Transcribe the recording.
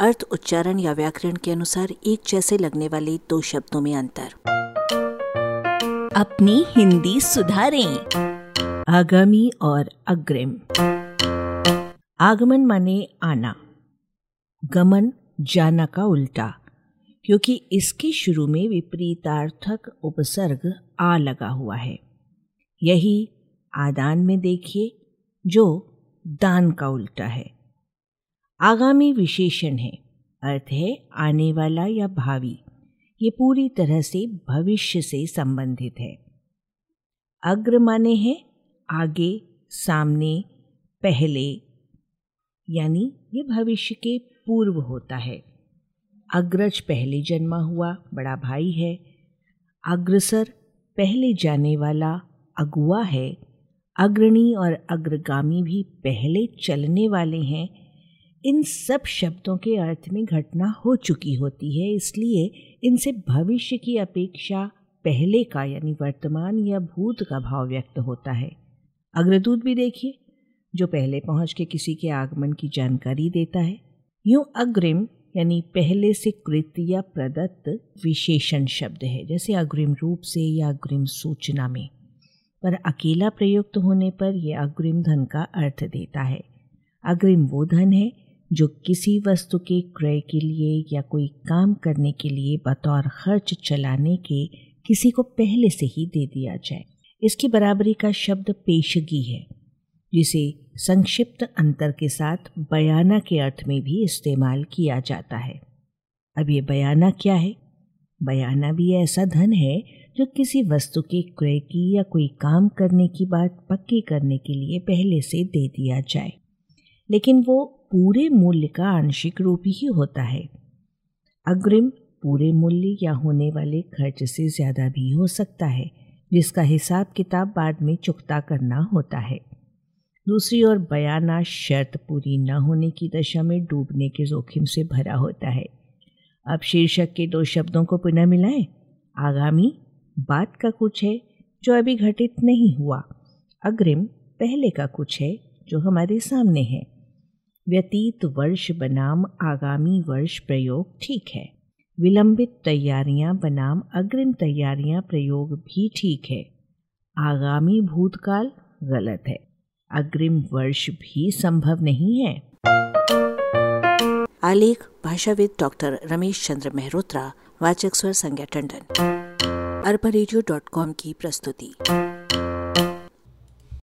अर्थ, उच्चारण या व्याकरण के अनुसार एक जैसे लगने वाले दो शब्दों में अंतर। अपनी हिंदी सुधारें। आगामी और अग्रिम। आगमन माने आना। गमन, जाना का उल्टा। क्योंकि इसके शुरू में विपरीतार्थक उपसर्ग आ लगा हुआ है। यही आदान में देखिए, जो दान का उल्टा है। आगामी विशेषण है। अर्थ है, आने वाला या भावी। ये पूरी तरह से भविष्य से संबंधित है। अग्र माने हैं, आगे, सामने, पहले। यानी ये भविष्य के पूर्व होता है। अग्रज पहले जन्मा हुआ, बड़ा भाई है। अग्रसर पहले जाने वाला, अगुआ है। अग्रणी और अग्रगामी भी पहले चलने वाले हैं इन सब शब्दों के अर्थ में घटना हो चुकी होती है, इसलिए इनसे भविष्य की अपेक्षा पहले का यानी वर्तमान या भूत का भाव व्यक्त होता है। अग्रदूत भी देखिए, जो पहले पहुँच के किसी के आगमन की जानकारी देता है। यूँ अग्रिम यानी पहले से कृत या प्रदत्त विशेषण शब्द है, जैसे अग्रिम रूप से या अग्रिम सूचना में। पर अकेला प्रयुक्त होने पर यह अग्रिम धन का अर्थ देता है। अग्रिम वो धन है जो किसी वस्तु के क्रय के लिए या कोई काम करने के लिए बतौर खर्च चलाने के किसी को पहले से ही दे दिया जाए। इसकी बराबरी का शब्द पेशगी है, जिसे संक्षिप्त अंतर के साथ बयाना के अर्थ में भी इस्तेमाल किया जाता है। अब ये बयाना क्या है? बयाना भी ऐसा धन है जो किसी वस्तु के क्रय की या कोई काम करने की बात पक्की करने के लिए पहले से दे दिया जाए। लेकिन वो पूरे मूल्य का आंशिक रूप ही होता है। अग्रिम पूरे मूल्य या होने वाले खर्च से ज़्यादा भी हो सकता है, जिसका हिसाब किताब बाद में चुकता करना होता है। दूसरी ओर बयाना शर्त पूरी न होने की दशा में डूबने के जोखिम से भरा होता है। अब शीर्षक के दो शब्दों को पुनः मिलाएँ। आगामी बात का कुछ है, जो अभी घटित नहीं हुआ। अग्रिम पहले का कुछ है, जो हमारे सामने है। व्यतीत वर्ष बनाम आगामी वर्ष प्रयोग ठीक है। विलंबित तैयारियाँ बनाम अग्रिम तैयारियाँ प्रयोग भी ठीक है। आगामी भूतकाल गलत है। अग्रिम वर्ष भी संभव नहीं है। आलेख, भाषाविद डॉक्टर रमेश चंद्र मेहरोत्रा, वाचक स्वर संज्ञा टंडन। अरबा की प्रस्तुति।